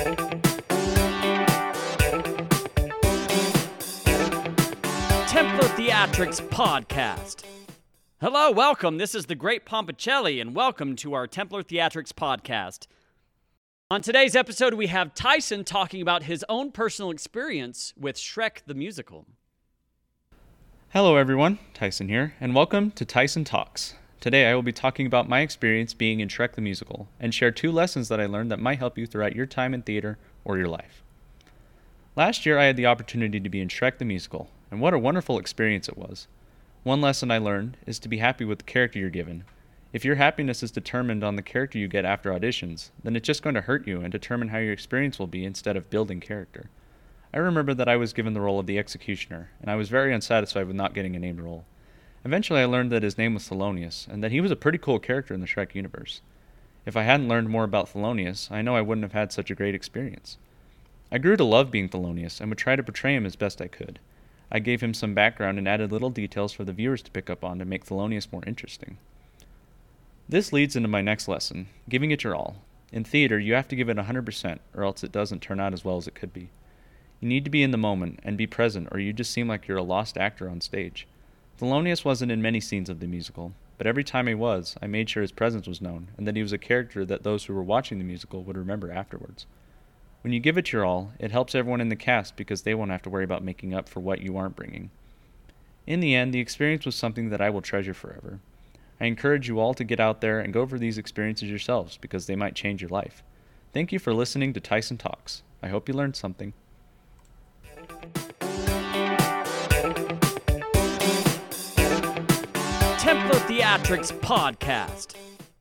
Templar Theatrics Podcast. Hello, welcome. This is the Great Pompicelli, and welcome to our Templar Theatrics Podcast. On today's episode, we have Tyson talking about his own personal experience with Shrek the Musical. Hello, everyone. Tyson here, and welcome to Tyson Talks. Today, I will be talking about my experience being in Shrek the Musical and share two lessons that I learned that might help you throughout your time in theater or your life. Last year, I had the opportunity to be in Shrek the Musical, and what a wonderful experience it was. One lesson I learned is to be happy with the character you're given if your happiness is determined on the character you get after auditions, then it's just going to hurt you and determine how your experience will be instead of building character. I remember that I was given the role of the executioner, and I was very unsatisfied with not getting a named role. Eventually, I learned that his name was Thelonious, and that he was a pretty cool character in the Shrek universe. If I hadn't learned more about Thelonious, I know I wouldn't have had such a great experience. I grew to love being Thelonious and would try to portray him as best I could. I gave him some background and added little details for the viewers to pick up on to make Thelonious more interesting. This leads into my next lesson giving it your all. In theater, you have to give it 100%, or else it doesn't turn out as well as it could be. You need to be in the moment and be present, or you just seem like you're a lost actor on stage. Thelonious wasn't in many scenes of the musical, but every time he was, I made sure his presence was known, and that he was a character that those who were watching the musical would remember afterwards. When you give it your all, it helps everyone in the cast because they won't have to worry about making up for what you aren't bringing. In the end, the experience was something that I will treasure forever. I encourage you all to get out there and go over these experiences yourselves because they might change your life. Thank you for listening to Tyson Talks. I hope you learned something. Templar Theatrics Podcast.